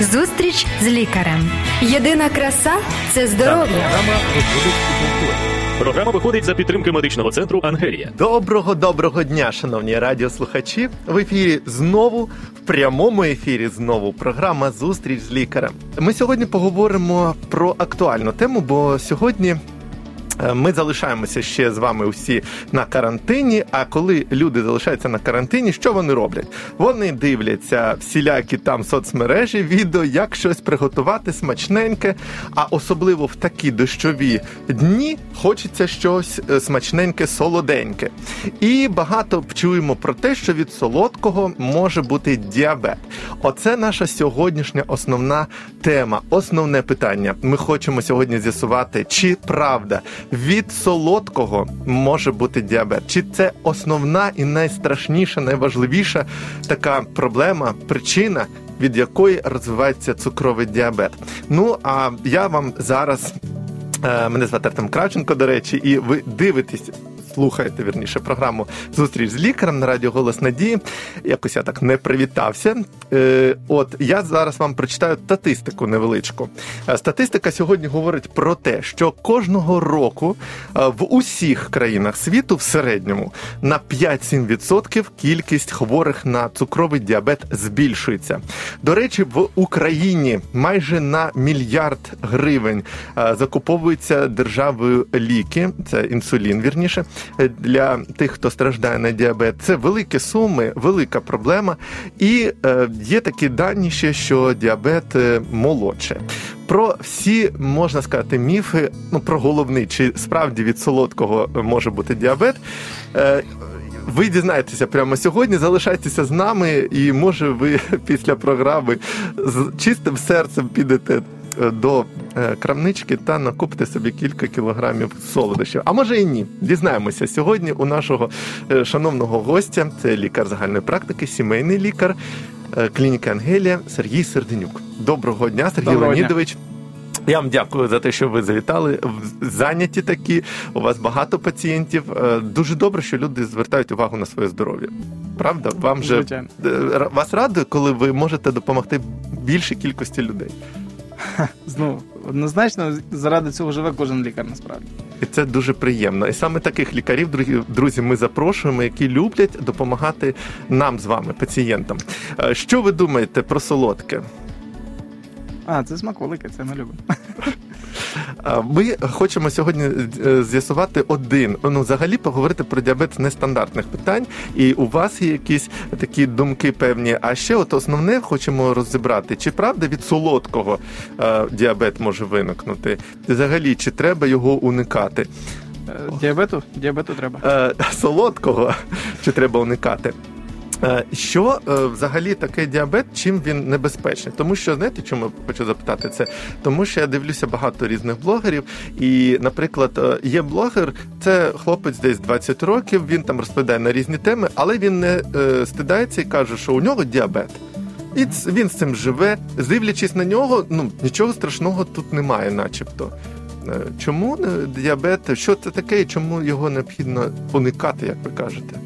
Зустріч з лікарем. Єдина краса це здоров'я. Програма виходить за підтримки медичного центру Ангелія. Доброго доброго дня, шановні радіослухачі. В ефірі знову в прямому ефірі знову програма Зустріч з лікарем. Ми сьогодні поговоримо про актуальну тему, бо сьогодні. Е, Ми залишаємося ще з вами усі на карантині. А коли люди залишаються на карантині, що вони роблять? Вони дивляться всілякі там соцмережі, відео, як щось приготувати смачненьке. А особливо в такі дощові дні хочеться щось е, смачненьке, солоденьке. І багато чуємо про те, що від солодкого може бути діабет. Оце наша сьогоднішня основна тема, основне питання. Ми хочемо сьогодні з'ясувати, чи правда від солодкого може бути діабет, чи це основна і найстрашніша, найважливіша така проблема, причина. Від якої розвивається цукровий діабет. Ну а я вам зараз Е, Мене звати Артем Кравченко, до речі, і ви дивитесь, слухаєте вірніше програму Зустріч з лікарем на радіо Голос Надії. Якось я так не привітався. Е, От я зараз вам прочитаю статистику невеличку. Е, Статистика сьогодні говорить про те, що кожного року е, в усіх країнах світу в середньому на 5-7% кількість хворих на цукровий діабет збільшується. До речі, в Україні майже на мільярд гривень закуповуються державою ліки, це інсулін, вірніше, для тих, хто страждає на діабет. Це великі суми, велика проблема. І е, є такі дані ще, що діабет е, молодше. Про всі можна сказати міфи. Ну про головний, чи справді від солодкого може бути діабет. Е, ви дізнаєтеся прямо сьогодні. Залишайтеся з нами, і може ви після програми з чистим серцем підете е, до е, крамнички та накупите собі кілька кілограмів солодощів. А може і ні. Дізнаємося сьогодні у нашого е, шановного гостя. Це лікар загальної практики, сімейний лікар е, клініки Ангелія Сергій Серденюк. Доброго дня, Сергій Доброго дня. Я вам дякую за те, що ви завітали. Зайняті такі. У вас багато пацієнтів. Е, Дуже добре, що люди звертають увагу на своє здоров'я. Правда, вам же е, вас радує, коли ви можете допомогти більшій кількості людей. Знову однозначно заради цього живе кожен лікар насправді. І це дуже приємно. І саме таких лікарів, друзі, ми запрошуємо, які люблять допомагати нам з вами, пацієнтам. Е, Що ви думаєте про солодке? А, це смаколики, це ми любимо. Ми хочемо сьогодні е, з'ясувати один, ну взагалі поговорити про діабет з нестандартних питань, і у вас є якісь такі думки певні. А ще, от основне, хочемо розібрати, чи правда від солодкого е, діабет може виникнути? Взагалі, чи треба його уникати? Е, Діабету? Діабету треба. Солодкого чи треба уникати? Е, Що е, взагалі таке діабет? Чим він небезпечний? Тому що знаєте, чому хочу запитати це? Тому що я дивлюся багато різних блогерів, і, наприклад, е, є блогер, це хлопець десь 20 років. Він там розповідає на різні теми, але він не стидається і каже, що у нього діабет. І він з цим живе. Дивлячись на нього, ну нічого страшного тут немає, начебто. Чому діабет? Що це таке і чому його необхідно уникати, як ви кажете?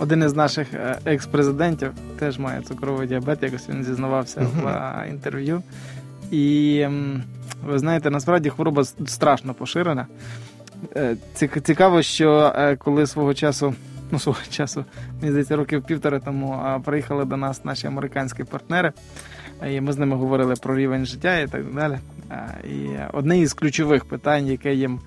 Один із наших е, екс-президентів теж має цукровий діабет, якось він зізнавався в е, інтерв'ю. І ви знаєте, насправді хвороба страшно поширена. Е, Цікаво, що коли свого часу, ну свого часу, мені здається, років півтора тому приїхали до нас наші американські партнери, і ми з ними говорили про рівень життя і так далі. І одне із ключових питань, яке їм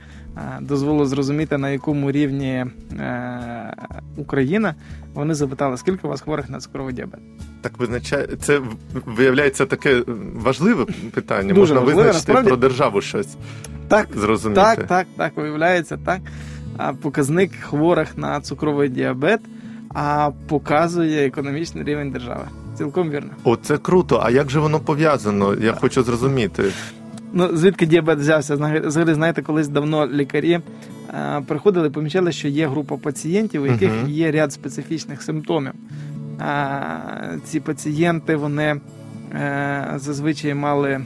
дозволило зрозуміти, на якому рівні е, Україна, вони запитали, скільки у вас хворих на цукровий діабет. Так визначає це виявляється таке е, важливе питання. Дуже Можна важливе, визначити насправді. про державу щось Так, зрозуміти. Так, так, так, виявляється, так. Показник хворих на цукровий діабет а показує економічний рівень держави. Цілком вірно. О, це круто. А як же воно пов'язано? Я хочу зрозуміти. Ну, звідки діабет взявся? Взагалі, знаєте, колись давно лікарі е, приходили, помічали, що є група пацієнтів, у яких Мгм. є ряд специфічних симптомів. А, ці пацієнти вони е, зазвичай мали е,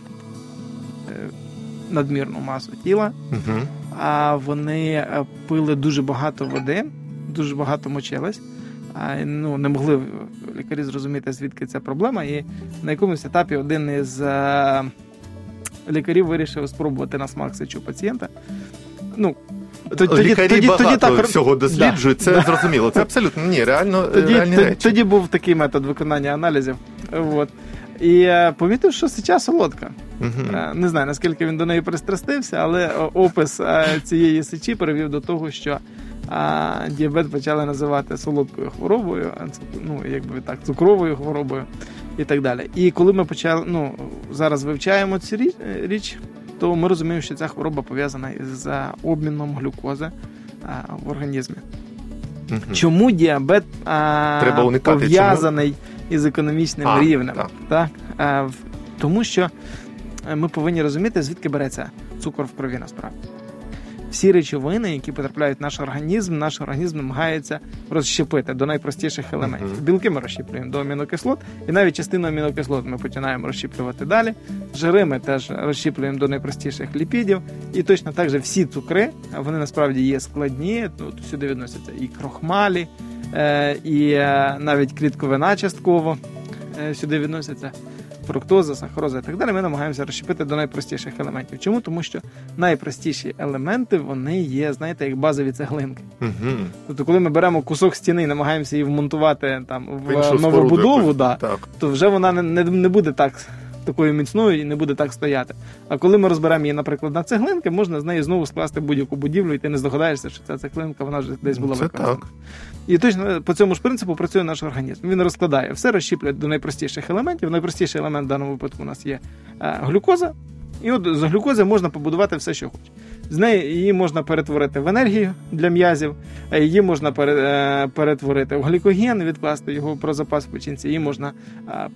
надмірну масу тіла, Угу. а вони е, пили дуже багато води, дуже багато мочились. а, ну, не могли лікарі зрозуміти, звідки ця проблема. І на якомусь етапі один із е, лікарів вирішив спробувати на смак сечу пацієнта. Ну, тоді, Лікарі тоді, багато тоді так всього досліджують, це да. зрозуміло. Це абсолютно ні, реально тоді, реальні тоді, речі. тоді був такий метод виконання аналізів. От. І е, помітив, що сеча солодка. Е, Не знаю, наскільки він до неї пристрастився, але опис е, цієї сечі привів до того, що а, діабет почали називати солодкою хворобою, ну, якби так, цукровою хворобою і так далі. І коли ми почали, ну, зараз вивчаємо цю річ, то ми розуміємо, що ця хвороба пов'язана із обміном глюкози в організмі. Мгм. Чому діабет а, Треба уникати, пов'язаний із економічним А, рівнем? так. Так? А, тому що е, ми повинні розуміти, звідки береться цукор в крові насправді. Всі речовини, які потрапляють в наш організм, наш організм намагається розщепити до найпростіших елементів. Білки ми розщіплюємо до амінокислот, і навіть частину амінокислот ми починаємо розщіплювати далі. Жири ми теж розщіплюємо до найпростіших ліпідів. І точно так же всі цукри, вони насправді є складні. Ну, тут сюди відносяться і крохмалі, е, і е, навіть клітковина частково е, сюди відносяться. Фруктоза, сахароза і так далі, ми намагаємося розщепити до найпростіших елементів. Чому? Тому що найпростіші елементи вони є, знаєте, як базові цеглинки. Угу. Тобто, коли ми беремо кусок стіни і намагаємося її вмонтувати там в, В новобудову, якусь. да, Так. то вже вона не, не, не буде так такою міцною і не буде так стояти. А коли ми розберемо її, наприклад, на цеглинки, можна з неї знову скласти будь-яку будівлю, і ти не здогадаєшся, що ця цеглинка вона вже десь була Це так. І точно по цьому ж принципу працює наш організм. Він розкладає все, розщіплює до найпростіших елементів. Найпростіший елемент в даному випадку у нас є е, глюкоза. І от з глюкози можна побудувати все, що хоче. З неї її можна перетворити в енергію для м'язів, е, її можна е, перетворити в глікоген, відкласти його про запас в печінці, її можна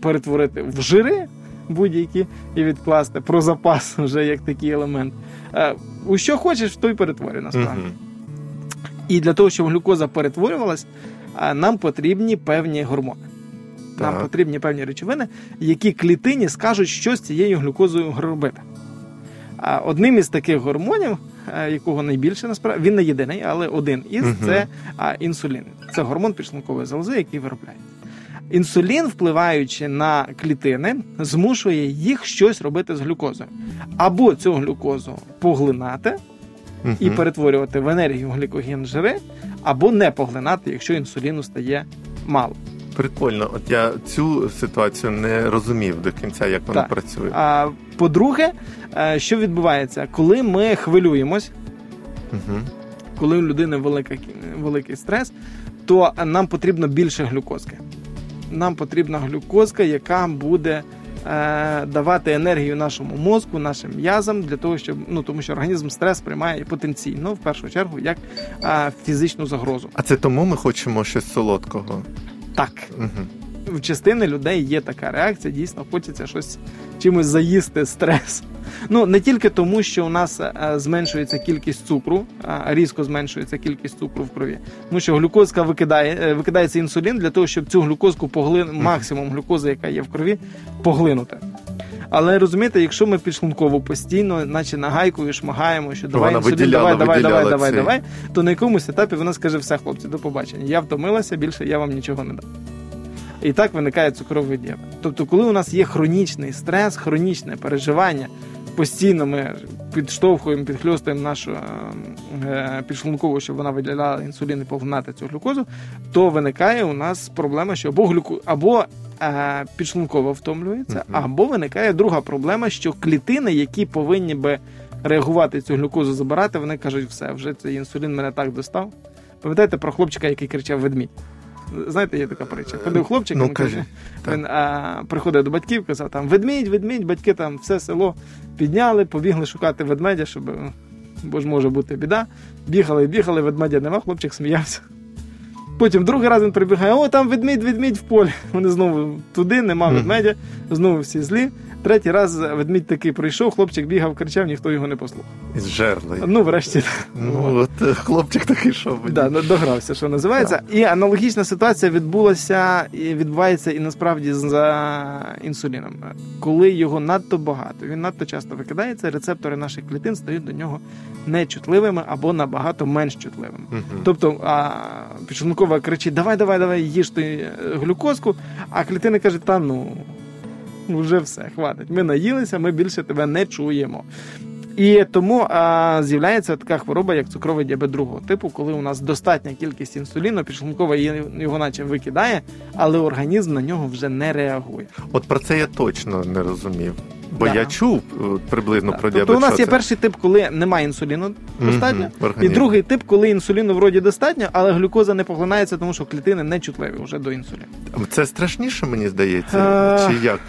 перетворити в жири будь-які і відкласти про запас вже як такий елемент. Е, У що хочеш, в той перетворюй насправді. І для того, щоб глюкоза перетворювалась, нам потрібні певні гормони. Нам Так. потрібні певні речовини, які клітині скажуть, що з цією глюкозою робити. А одним із таких гормонів, е, якого найбільше насправді, він не єдиний, але один із Мгм. це інсулін. Це гормон підшлункової залози, який виробляє. Інсулін, впливаючи на клітини, змушує їх щось робити з глюкозою. Або цю глюкозу поглинати, і перетворювати в енергію глікоген жири, або не поглинати, якщо інсуліну стає мало. Прикольно. От я цю ситуацію не розумів до кінця, як вона Так. працює. А по-друге, е, що відбувається, коли ми хвилюємось, Мгм. коли у людини велика, великий стрес, то нам потрібно більше глюкозки. Нам потрібна глюкозка, яка буде е, давати енергію нашому мозку, нашим м'язам для того, щоб ну тому, що організм стрес приймає потенційно в першу чергу як е, фізичну загрозу. А це тому ми хочемо щось солодкого. Так. Мгм. В частини людей є така реакція, дійсно хочеться щось чимось заїсти стрес. Ну не тільки тому, що у нас е, зменшується кількість цукру, а різко зменшується кількість цукру в крові. Тому що глюкозка викидає, е, викидається інсулін для того, щоб цю глюкозку поглин максимум глюкози, яка є в крові, поглинути. Але розумієте, якщо ми підшлунково постійно, наче нагайкою шмагаємо, що давай вона інсулін, виділяла, давай, давай, давай, давай, давай, то на якомусь етапі вона скаже: все, хлопці, до побачення. Я втомилася, більше я вам нічого не дам. І так виникає цукровий діабет. Тобто, коли у нас є хронічний стрес, хронічне переживання, постійно ми підштовхуємо, підхльостуємо нашу е, підшлункову, щоб вона виділяла інсулін і поглинати цю глюкозу, то виникає у нас проблема, що або глюку, або е, підшлунково втомлюється, або виникає друга проблема, що клітини, які повинні би реагувати цю глюкозу, забирати, вони кажуть, все, вже цей інсулін мене так достав. Пам'ятаєте про хлопчика, який кричав ведмідь? Знаєте, є така притча. Ходив хлопчик, Ну, він каже, він а, приходив до батьків, казав там ведмідь, ведмідь, батьки там все село підняли, побігли шукати ведмедя, щоб ну, бо ж може бути біда. Бігали, бігали, ведмедя нема, хлопчик сміявся. Потім другий раз він прибігає, о, там ведмідь, ведмідь в полі. Вони знову туди, нема ведмедя, знову всі злі. Третій раз ведмідь такий прийшов, хлопчик бігав, кричав, ніхто його не послухав. Із жерли. Ну, врешті. Ну, от е, хлопчик такий, що. Да, ну, догрався, що називається. І аналогічна ситуація відбулася і відбувається і насправді за інсуліном. Коли його надто багато, він надто часто викидається, рецептори наших клітин стають до нього нечутливими або набагато менш чутливими. Тобто а, підшлункова кричить: Давай, давай, давай, їж ти е, глюкозку, а клітина каже, та ну. Вже все, хватить. Ми наїлися, ми більше тебе не чуємо. І тому а, з'являється така хвороба, як цукровий діабет другого типу, коли у нас достатня кількість інсуліну, підшлункова його наче викидає, але організм на нього вже не реагує. От про це я точно не розумів. Бо Да. я чув е, приблизно Так. про Тобто діабет. у нас що є це. перший тип, коли немає інсуліну достатньо, в і другий тип, коли інсуліну вроді достатньо, але глюкоза не поглинається, тому що клітини не чутливі вже до інсуліну. Це страшніше, мені здається, Е, чи як?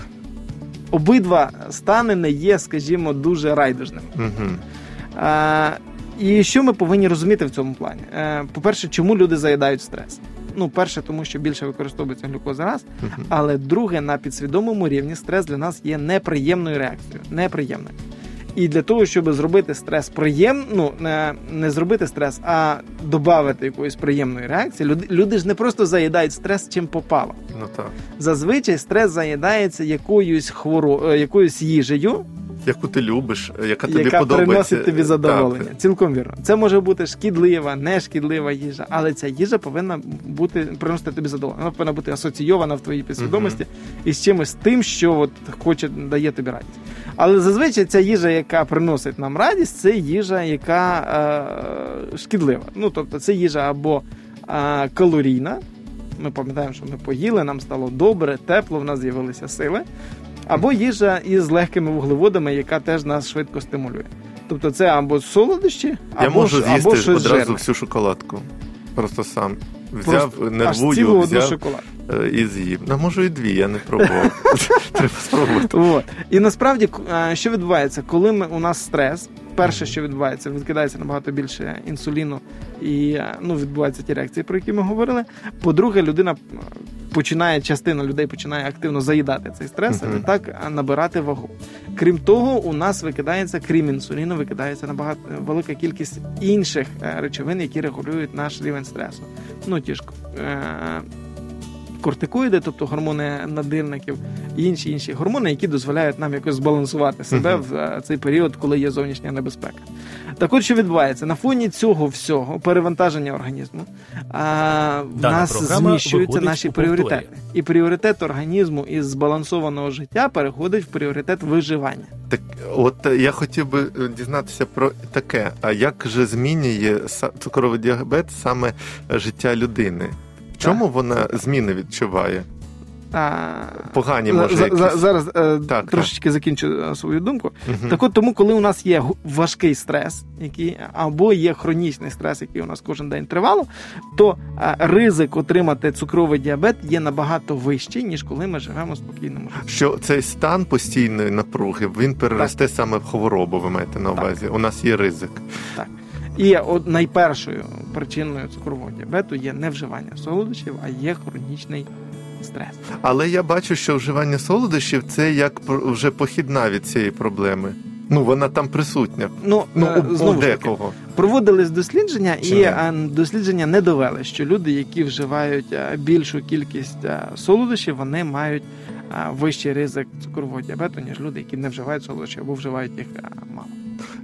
Обидва стани не є, скажімо, дуже райдужними. Угу. А, і що ми повинні розуміти в цьому плані? Е, По-перше, чому люди заїдають стрес? Ну, перше, тому що більше використовується глюкоза раз, Мгм. але друге, на підсвідомому рівні стрес для нас є неприємною реакцією. Неприємною. І для того, щоб зробити стрес приємним, ну не, не зробити стрес, а додати якоїсь приємної реакції, люди, люди ж не просто заїдають стрес чим попало. Ну так. Зазвичай стрес заїдається якоюсь хворо, е, якоюсь їжею, Яку ти любиш, яка тобі яка подобається. приносить тобі задоволення. Так. Цілком вірно. Це може бути шкідлива, нешкідлива їжа, але ця їжа повинна бути приносити тобі задоволення. Вона повинна бути асоційована в твоїй підсвідомості із чимось тим, що от хоче дає тобі радість. Але зазвичай ця їжа, яка приносить нам радість, це їжа, яка е, шкідлива. Ну тобто, це їжа або е, калорійна. Ми пам'ятаємо, що ми поїли, нам стало добре, тепло, в нас з'явилися сили. Або їжа із легкими вуглеводами, яка теж нас швидко стимулює. Тобто це або солодощі, Я або, можу ж- або з'їсти щось одразу жирне. всю шоколадку. Просто сам. Взяв, нервую, взяв шоколад. е, і з'їв. Ну, можу і дві, я не пробував. Треба спробувати. От. І насправді, е, що відбувається, коли ми, у нас стрес, перше, що відбувається, відкидається набагато більше інсуліну і е, ну, відбуваються ті реакції, про які ми говорили. По-друге, людина е, починає, частина людей починає активно заїдати цей стрес, Мгм. і так набирати вагу. Крім того, у нас викидається, крім інсуліну, викидається набагато велика кількість інших е, речовин, які регулюють наш рівень стресу. Ну, ті ж е, кортикоїди, тобто гормони надирників, і інші інші гормони, які дозволяють нам якось збалансувати себе Мгм. в е, цей період, коли є зовнішня небезпека. Так от що відбувається на фоні цього всього перевантаження організму, а, в Дана нас зміщуються наші пріоритети. І пріоритет організму із збалансованого життя переходить в пріоритет виживання. Так, от е, я хотів би е, дізнатися про таке. А як же змінює са- цукровий діабет саме життя людини? Чому вона зміни відчуває? А, Погані, може, за- якісь? за- зараз е, так. трошечки закінчу е, свою думку. Мгм. Так от тому, коли у нас є важкий стрес, який або є хронічний стрес, який у нас кожен день тривало, то а, ризик отримати цукровий діабет є набагато вищий, ніж коли ми живемо спокійному житті. Що цей стан постійної напруги він переросте саме в хворобу, ви маєте на Так. увазі. У нас є ризик. І от найпершою причиною цукрового діабету є не вживання солодощів, а є хронічний стрес. Але я бачу, що вживання солодощів це як вже похідна від цієї проблеми. Ну, вона там присутня. Ну, Ну, е, у, у знову ж таки. Проводились дослідження, Чи і е, дослідження не довели, що люди, які вживають е, більшу кількість солодощів, вони мають вищий ризик цукрового діабету, ніж люди, які не вживають солодощі або вживають їх мало.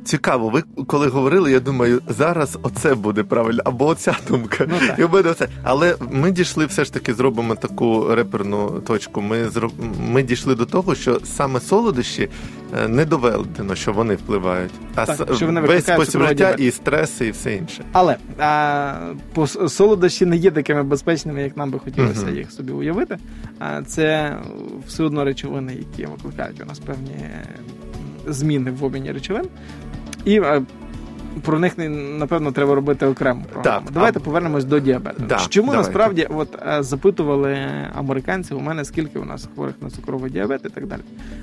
Цікаво, ви коли говорили, я думаю, зараз оце буде правильно, або оця думка. Ну, так. І мене оце. Але ми дійшли все ж таки, зробимо таку реперну точку. Ми зроб... ми дійшли до того, що саме солодощі е, не доведено, що вони впливають. А Так, с- що вони весь спосіб життя і стреси, і все інше. Але а, по солодощі не є такими безпечними, як нам би хотілося Мгм. їх собі уявити. А це все одно речовини, які викликають у нас певні зміни в обміні речовин. І е, про них напевно треба робити програму. Так, Давайте а- повернемось до діабету. Да, Чому давайте. насправді от е, запитували американці у мене, скільки у нас хворих на цукровий діабет і так далі.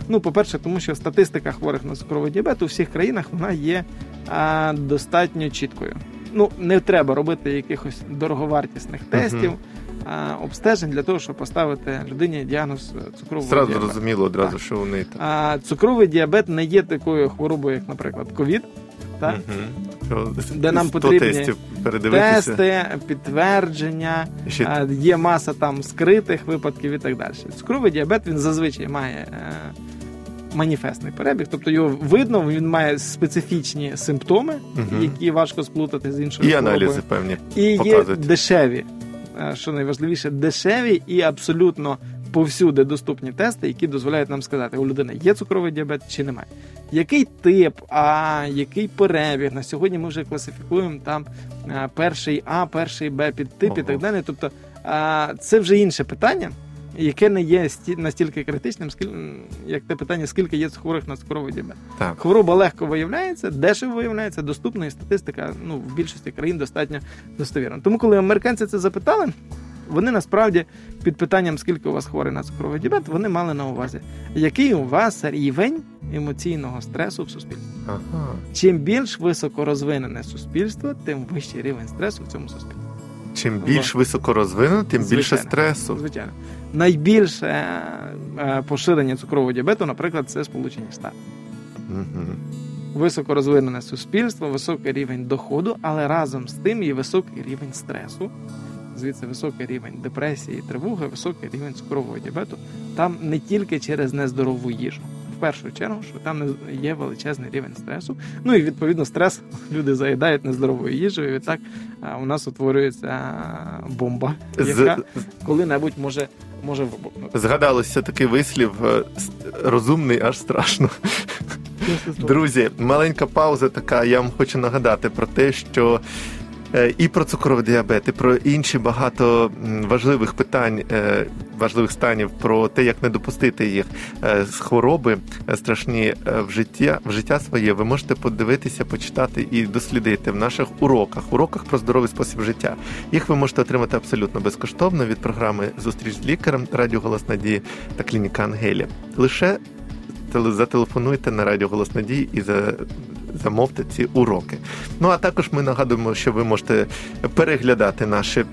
Ну, по-перше, тому що статистика хворих на цукровий діабет у всіх країнах вона є а, достатньо чіткою. Ну, не треба робити якихось дороговартісних тестів, а, обстежень для того, щоб поставити людині діагноз е, цукрового Зразу діабету. зрозуміло одразу, Так. що вони там. А цукровий діабет не є такою хворобою, як, наприклад, ковід. Так? Мгм. Де нам 100 потрібні. Тести, підтвердження, ще є маса там скритих випадків і так далі. Цукровий діабет він зазвичай має е, маніфестний перебіг, тобто його видно, він має специфічні симптоми, Мгм. які важко сплутати з іншою і хворобою. аналізи певні. І є дешеві е, що найважливіше, дешеві і абсолютно повсюди доступні тести, які дозволяють нам сказати, у людини є цукровий діабет чи немає. Який тип, а який перебіг? На сьогодні ми вже класифікуємо там е, перший А, перший Б підтип і так далі. Тобто е, це вже інше питання, яке не є сті- настільки критичним, як те питання, скільки є хворих на цукровий діабет. Так. Хвороба легко виявляється, дешево виявляється, доступна і статистика ну, в більшості країн достатньо достовірна. Тому, коли американці це запитали, вони насправді під питанням, скільки у вас хворий на цукровий діабет, вони мали на увазі, який у вас рівень емоційного стресу в суспільстві. Ага. Чим більш високо розвинене суспільство, тим вищий рівень стресу в цьому суспільстві. Чим більш високо розвинено, тим більше стресу. Звичайно, найбільше е, поширення цукрового діабету, наприклад, це Сполучені Штати. Угу. високо розвинене суспільство, високий рівень доходу, але разом з тим і високий рівень стресу. Звідси високий рівень депресії, тривоги, високий рівень цукрового діабету. Там не тільки через нездорову їжу. Першу чергу, що там є величезний рівень стресу. Ну і відповідно стрес люди заїдають нездоровою їжею. І відтак у нас утворюється бомба, яка коли-небудь може, може вибухнути. Згадалося такий вислів е, розумний, аж страшно. Друзі, маленька пауза така. Я вам хочу нагадати про те, що і про цукровий діабет, і про інші багато важливих питань, е, важливих станів, про те, як не допустити їх е, з хвороби е, страшні е, в життя, в життя своє. Ви можете подивитися, почитати і дослідити в наших уроках, уроках про здоровий спосіб життя. Їх ви можете отримати абсолютно безкоштовно від програми Зустріч з лікарем Радіо Голос Надії та клініка Ангелія. Лише теле- зателефонуйте на Радіо Голос Надії і за. Замовте ці уроки. Ну а також ми нагадуємо, що ви можете переглядати наші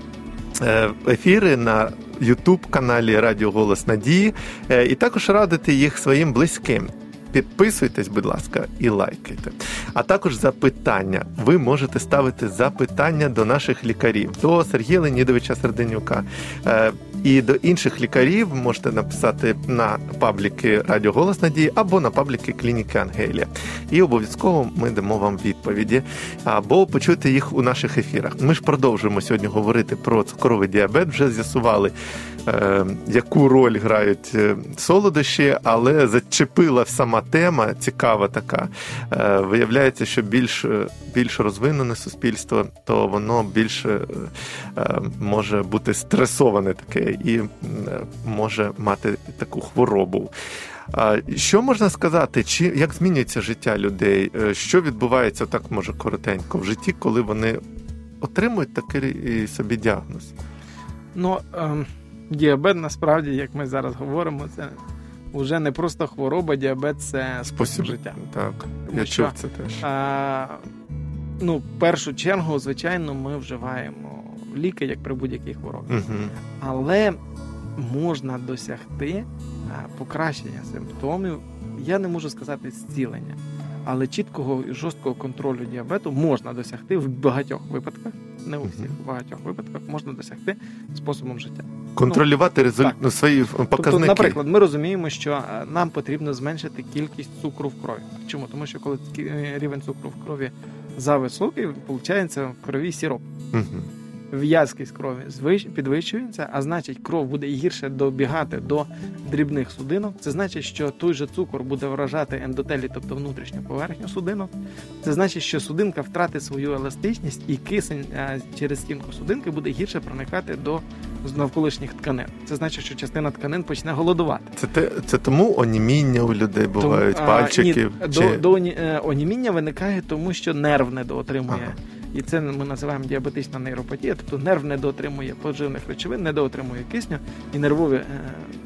е, ефіри на youtube каналі Радіо Голос Надії е, і також радити їх своїм близьким. Підписуйтесь, будь ласка, і лайкайте. А також запитання. Ви можете ставити запитання до наших лікарів, до Сергія Леонідовича Серденюка е, і до інших лікарів. Можете написати на пабліки Радіо Голос Надії або на пабліки клініки Ангелія. І обов'язково ми дамо вам відповіді або почуйте їх у наших ефірах. Ми ж продовжуємо сьогодні говорити про цукровий діабет. Вже з'ясували, е, яку роль грають е, солодощі, але зачепила сама тема, цікава така. Е, виявляється, що більш, е, більш розвинене суспільство, то воно більше е, може бути стресоване таке і може мати таку хворобу. Що можна сказати, чи як змінюється життя людей? Що відбувається так, може, коротенько в житті, коли вони отримують такий собі діагноз? Ну, ем, діабет насправді, як ми зараз говоримо, це вже не просто хвороба, діабет це спосіб життя. Так, Тому я що, чув це теж. А, ну, в першу чергу, звичайно, ми вживаємо ліки, як при будь-якій хворобі. Угу. Але можна досягти а, покращення симптомів. Я не можу сказати зцілення, але чіткого і жорсткого контролю діабету можна досягти в багатьох випадках. Не у всіх, в багатьох випадках можна досягти способом життя. Контролювати ну, свої показники. Тобто, наприклад, ми розуміємо, що е, нам потрібно зменшити кількість цукру в крові. Чому? Тому що коли рівень цукру в крові зависокий, виходить в крові сіроп. Угу. В'язкість крові підвищується, а значить, кров буде гірше добігати до дрібних судинок. Це значить, що той же цукор буде вражати ендотелі, тобто внутрішню поверхню судинок. Це значить, що судинка втратить свою еластичність, і кисень е, через стінку судинки буде гірше проникати до навколишніх тканин. Це значить, що частина тканин почне голодувати. Це, те, це тому оніміння у людей бувають, Тому, а, ні, чи... до, до е, оніміння виникає тому, що нерв недоотримує. Ага. І це ми називаємо діабетична нейропатія, тобто нерв не недоотримує поживних речовин, не недоотримує кисню, і нервові е,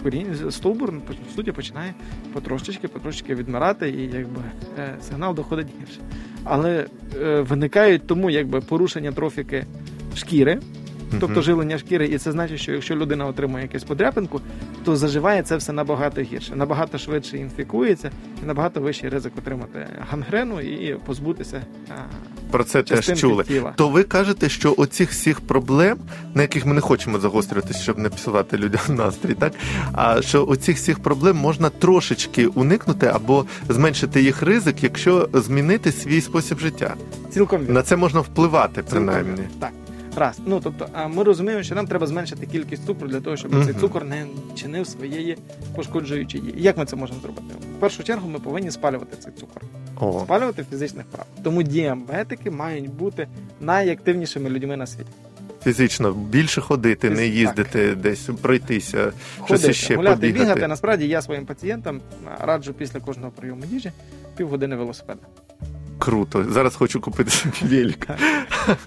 коріння, стовбур по суті починає потрошечки, потрошечки відмирати, і якби е, сигнал доходить гірше. Але е, виникають тому якби порушення трофіки шкіри, тобто Мгм. живлення шкіри, і це значить, що якщо людина отримує якусь подряпинку, то заживає це все набагато гірше, набагато швидше інфікується, і набагато вищий ризик отримати гангрену і позбутися Про це теж чули. тіла. То ви кажете, що оцих всіх проблем, на яких ми не хочемо загострюватися, щоб не псувати людям настрій, так а що оцих всіх проблем можна трошечки уникнути або зменшити їх ризик, якщо змінити свій спосіб життя. Цілком вірно. На це можна впливати, принаймні. вірно. Так. Раз. Ну тобто, а ми розуміємо, що нам треба зменшити кількість цукру для того, щоб Мгм. цей цукор не чинив своєї пошкоджуючої дії. Як ми це можемо зробити? В першу чергу ми повинні спалювати цей цукор, О, спалювати фізичних прав. Тому діабетики мають бути найактивнішими людьми на світі. фізично більше ходити, не Так. їздити десь, пройтися, щось Ходити, іще гуляти, побігати. бігати. Насправді я своїм пацієнтам раджу після кожного прийому їжі півгодини велосипеда. Круто. Зараз хочу купити собі велик.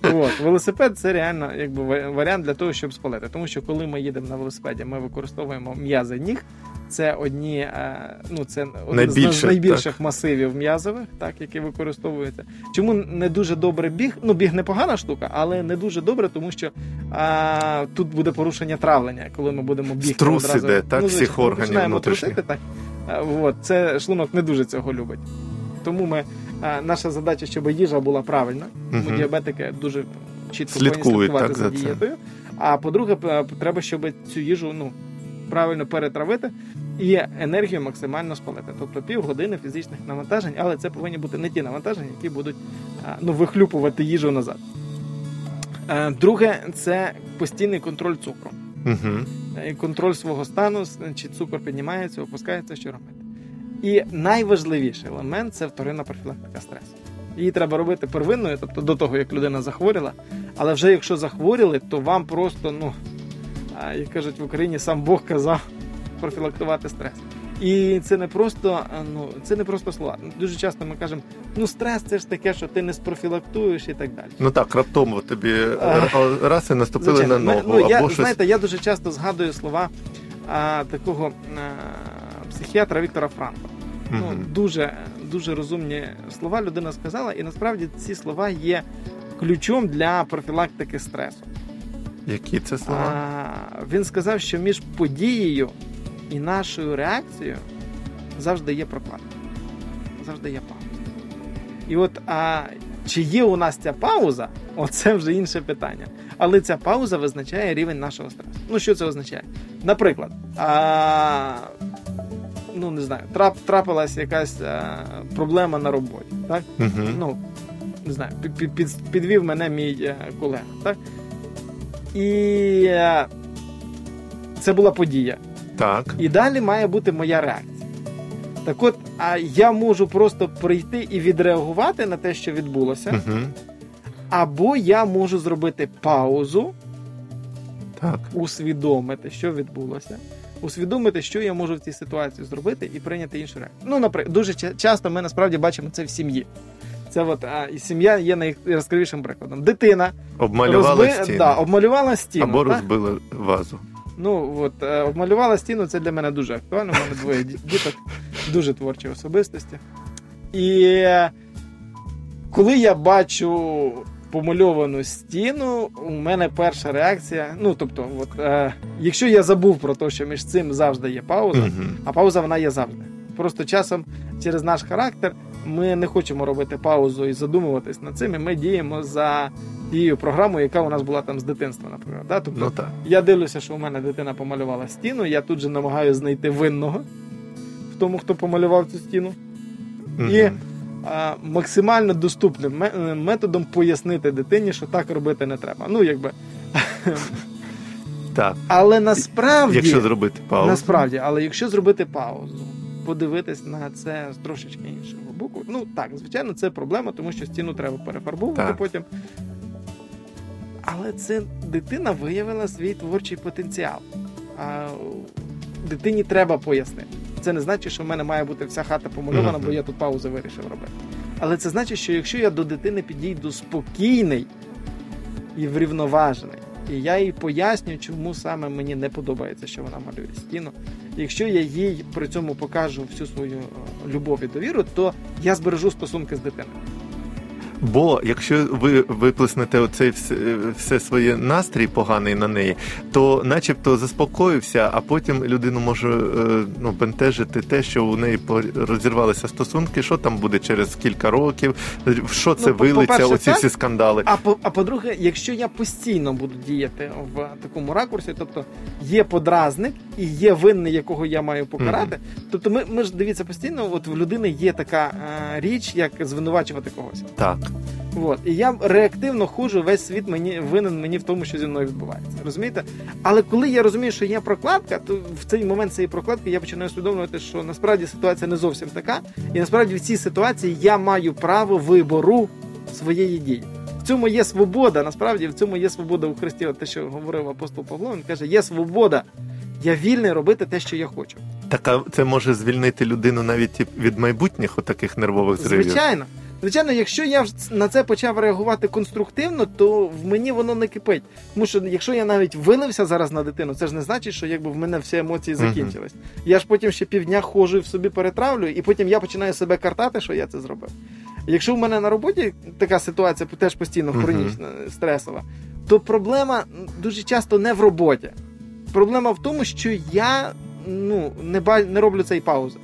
От, велосипед це реально якби варіант для того, щоб спалити. Тому що коли ми їдемо на велосипеді, ми використовуємо м'язи ніг. Це одні, е, ну це один Найбільше, з найбільших масивів м'язових, так які використовуються. Чому не дуже добре біг? Ну біг непогана штука, але не дуже добре, тому що а, тут буде порушення травлення, коли ми будемо бігти Струс одразу. іде, так, ну, всіх органів внутрішніх. трусити, так. От, це шлунок не дуже цього любить. Тому ми наша задача, щоб їжа була правильна. Мгм. діабетики дуже чітко Слідкують, повинні слідкувати так, за це. дієтою. А по-друге, треба, щоб цю їжу ну, правильно перетравити і енергію максимально спалити. Тобто півгодини фізичних навантажень, але це повинні бути не ті навантаження, які будуть ну, вихлюпувати їжу назад. Друге, це постійний контроль цукру. Угу. Контроль свого стану, чи цукор піднімається, опускається, що робити. І найважливіший елемент це вторинна профілактика стресу. Її треба робити первинною, тобто до того, як людина захворіла. Але вже якщо захворіли, то вам просто, ну, як кажуть в Україні, сам Бог казав профілактувати стрес. І це не просто, ну, це не просто слова. Дуже часто ми кажемо, ну стрес це ж таке, що ти не спрофілактуєш і так далі. Ну так, раптом тобі А. раз і наступили Звичайно. на ногу, ну, я, щось. Знаєте, я дуже часто згадую слова а, такого а, психіатра Віктора Франкла. Ну, Мгм. дуже, дуже розумні слова людина сказала, і насправді ці слова є ключом для профілактики стресу. Які це слова? А, він сказав, що між подією і нашою реакцією завжди є прокладка, завжди є пауза. І от а, чи є у нас ця пауза, оце вже інше питання. Але ця пауза визначає рівень нашого стресу. Ну, що це означає? Наприклад, а, ну не знаю, трап, трапилась якась а, проблема на роботі. Так? Угу. ну, не знаю, під, під, під, підвів мене мій е, колега, так? І е, це була подія. Так. І далі має бути моя реакція. Так от, а я можу просто прийти і відреагувати на те, що відбулося, Угу. або я можу зробити паузу, Так. усвідомити, що відбулося, усвідомити, що я можу в цій ситуації зробити, і прийняти іншу реакцію. Ну, наприклад, дуже часто ми насправді бачимо це в сім'ї. Це от а, і сім'я є найяскравішим прикладом. Дитина Обмалювали розби- стіну. Да, обмалювала стіну. або так? розбили вазу. Ну от е, обмалювала стіну, це для мене дуже актуально. У мене двоє діток, дуже творчі особистості. І е, коли я бачу помальовану стіну, у мене перша реакція. Ну тобто, от, е, якщо я забув про те, що між цим завжди є пауза, Угу. а пауза вона є завжди. Просто часом через наш характер ми не хочемо робити паузу і задумуватись над цим. і Ми діємо за тією програмою, яка у нас була там з дитинства, наприклад. Да? Тобто, Ну так. я дивлюся, що у мене дитина помалювала стіну. Я тут же намагаюся знайти винного в тому, хто помалював цю стіну, Мгм. І- максимально доступним е, методом пояснити дитині, що так робити не треба. Ну якби, Так. але насправді, Якщо зробити паузу. насправді, але якщо зробити паузу, подивитись на це з трошечки іншого боку. Ну так, звичайно, це проблема, тому що стіну треба перефарбовувати Так. потім. Але це дитина виявила свій творчий потенціал. А дитині треба пояснити. Це не значить, що в мене має бути вся хата помальована, бо я тут паузу вирішив робити. Але це значить, що якщо я до дитини підійду спокійний і врівноважений, і я їй поясню, чому саме мені не подобається, що вона малює стіну. Якщо я їй при цьому покажу всю свою е, любов і довіру, то я збережу стосунки з дитиною. Бо якщо ви виплеснете оцей все, все своє настрій поганий на неї, то начебто заспокоївся, а потім людину може е, ну, бентежити те, що у неї розірвалися стосунки, що там буде через кілька років, в що це Ну, вилиться, оці всі скандали. А по а по-друге, якщо я постійно буду діяти в такому ракурсі, тобто є подразник і є винний, якого я маю покарати. Тобто, ми, ми ж дивіться постійно, от в людини є така е, річ, як звинувачувати когось. Так. От. І я реактивно ходжу, весь світ мені винен мені в тому, що зі мною відбувається. Розумієте? Але коли я розумію, що є прокладка, то в цей момент цієї прокладки я починаю усвідомлювати, що насправді ситуація не зовсім така, і насправді в цій ситуації я маю право вибору своєї дії. В цьому є свобода. Насправді в цьому є свобода у Христі. От те, що говорив апостол Павло, він каже: є свобода. Я вільний робити те, що я хочу. Так, а це може звільнити людину навіть від майбутніх таких нервових зривів. Звичайно. Звичайно, якщо я на це почав реагувати конструктивно, то в мені воно не кипить. Тому що якщо я навіть вилився зараз на дитину, це ж не значить, що якби в мене всі емоції закінчились. Я ж потім ще півдня ходжу і в собі перетравлюю, і потім я починаю себе картати, що я це зробив. Якщо в мене на роботі така ситуація теж постійно хронічна, стресова, то проблема дуже часто не в роботі. Проблема в тому, що я ну, не, ба... не роблю цей паузи.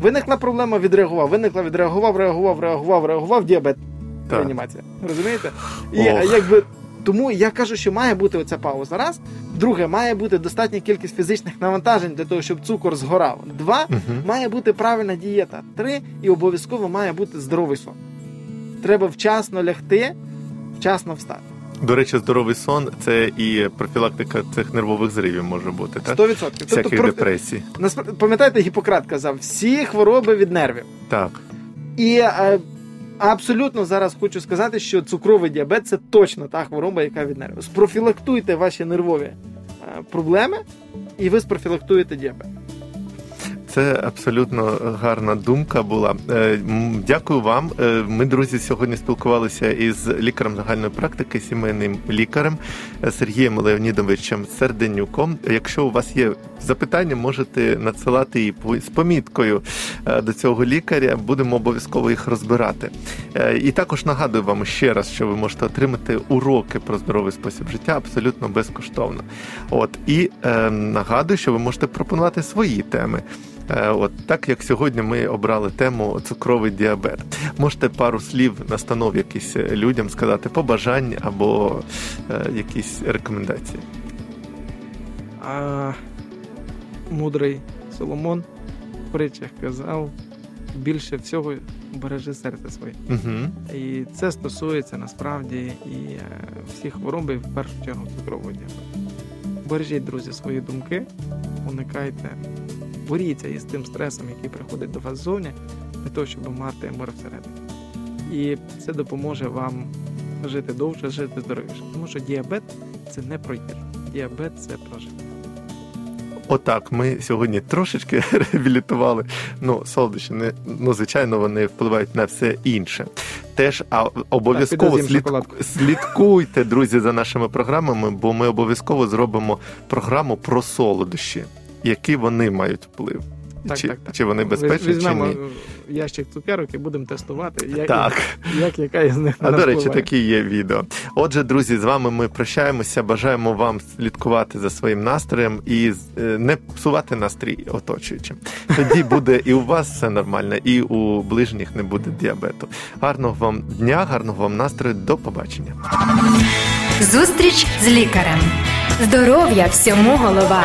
Виникла проблема, відреагував, виникла, відреагував, реагував, реагував, реагував, діабет, Так. реанімація. Розумієте? І Ох. якби. Тому я кажу, що має бути оця пауза. Раз. Друге, має бути достатня кількість фізичних навантажень для того, щоб цукор згорав. Два. Мгм. Має бути правильна дієта. Три. І обов'язково має бути здоровий сон. Треба вчасно лягти, вчасно встати. До речі, здоровий сон це і профілактика цих нервових зривів може бути, так? 100%. Всяких про- депресій. Пам'ятаєте, Гіппократ казав, всі хвороби від нервів. Так. І е, абсолютно зараз хочу сказати, що цукровий діабет це точно та хвороба, яка від нервів. Спрофілактуйте ваші нервові е, проблеми, і ви спрофілактуєте діабет. Це абсолютно гарна думка була. Е, Дякую вам. Е, Ми, друзі, сьогодні спілкувалися із лікарем загальної практики, сімейним лікарем е, Сергієм Леонідовичем Серденюком. Якщо у вас є запитання, можете надсилати по- з поміткою до цього лікаря. Будемо обов'язково їх розбирати. І також нагадую вам ще раз, що ви можете отримати уроки про здоровий спосіб життя абсолютно безкоштовно. От і нагадую, що ви можете пропонувати свої теми. Е, От так як сьогодні ми обрали тему цукровий діабет. Можете пару слів настанов якісь е, людям сказати, побажань або е, якісь рекомендації. А мудрий Соломон в притчах казав: більше всього бережи серце своє. Угу. І це стосується насправді і всіх хвороб, і в першу чергу цукрового діабету. Бережіть, друзі, свої думки, уникайте, боріться із тим стресом, який приходить до вас ззовні, для того, щоб мати мир всередині. І це допоможе вам жити довше, жити здоровіше. Тому що діабет це не про їжу. Діабет це про життя. Отак, ми сьогодні трошечки реабілітували. Ну, солодощі, не, ну, звичайно, вони впливають на все інше. Теж а обов'язково Так, слід, слідкуйте, друзі, за нашими програмами, бо ми обов'язково зробимо програму про солодощі, які вони мають вплив. Так, чи, так, так. чи вони безпечні, чи Візьмемо ні. ящик цукерок і будемо тестувати, як, Так. як яка із них А до речі, такі є відео. Отже, друзі, з вами ми прощаємося. Бажаємо вам слідкувати за своїм настроєм і е, не псувати настрій оточуючим. Тоді буде і у вас все нормально, і у ближніх не буде діабету. Гарного вам дня, гарного вам настрою. До побачення. Зустріч з лікарем. Здоров'я всьому голова.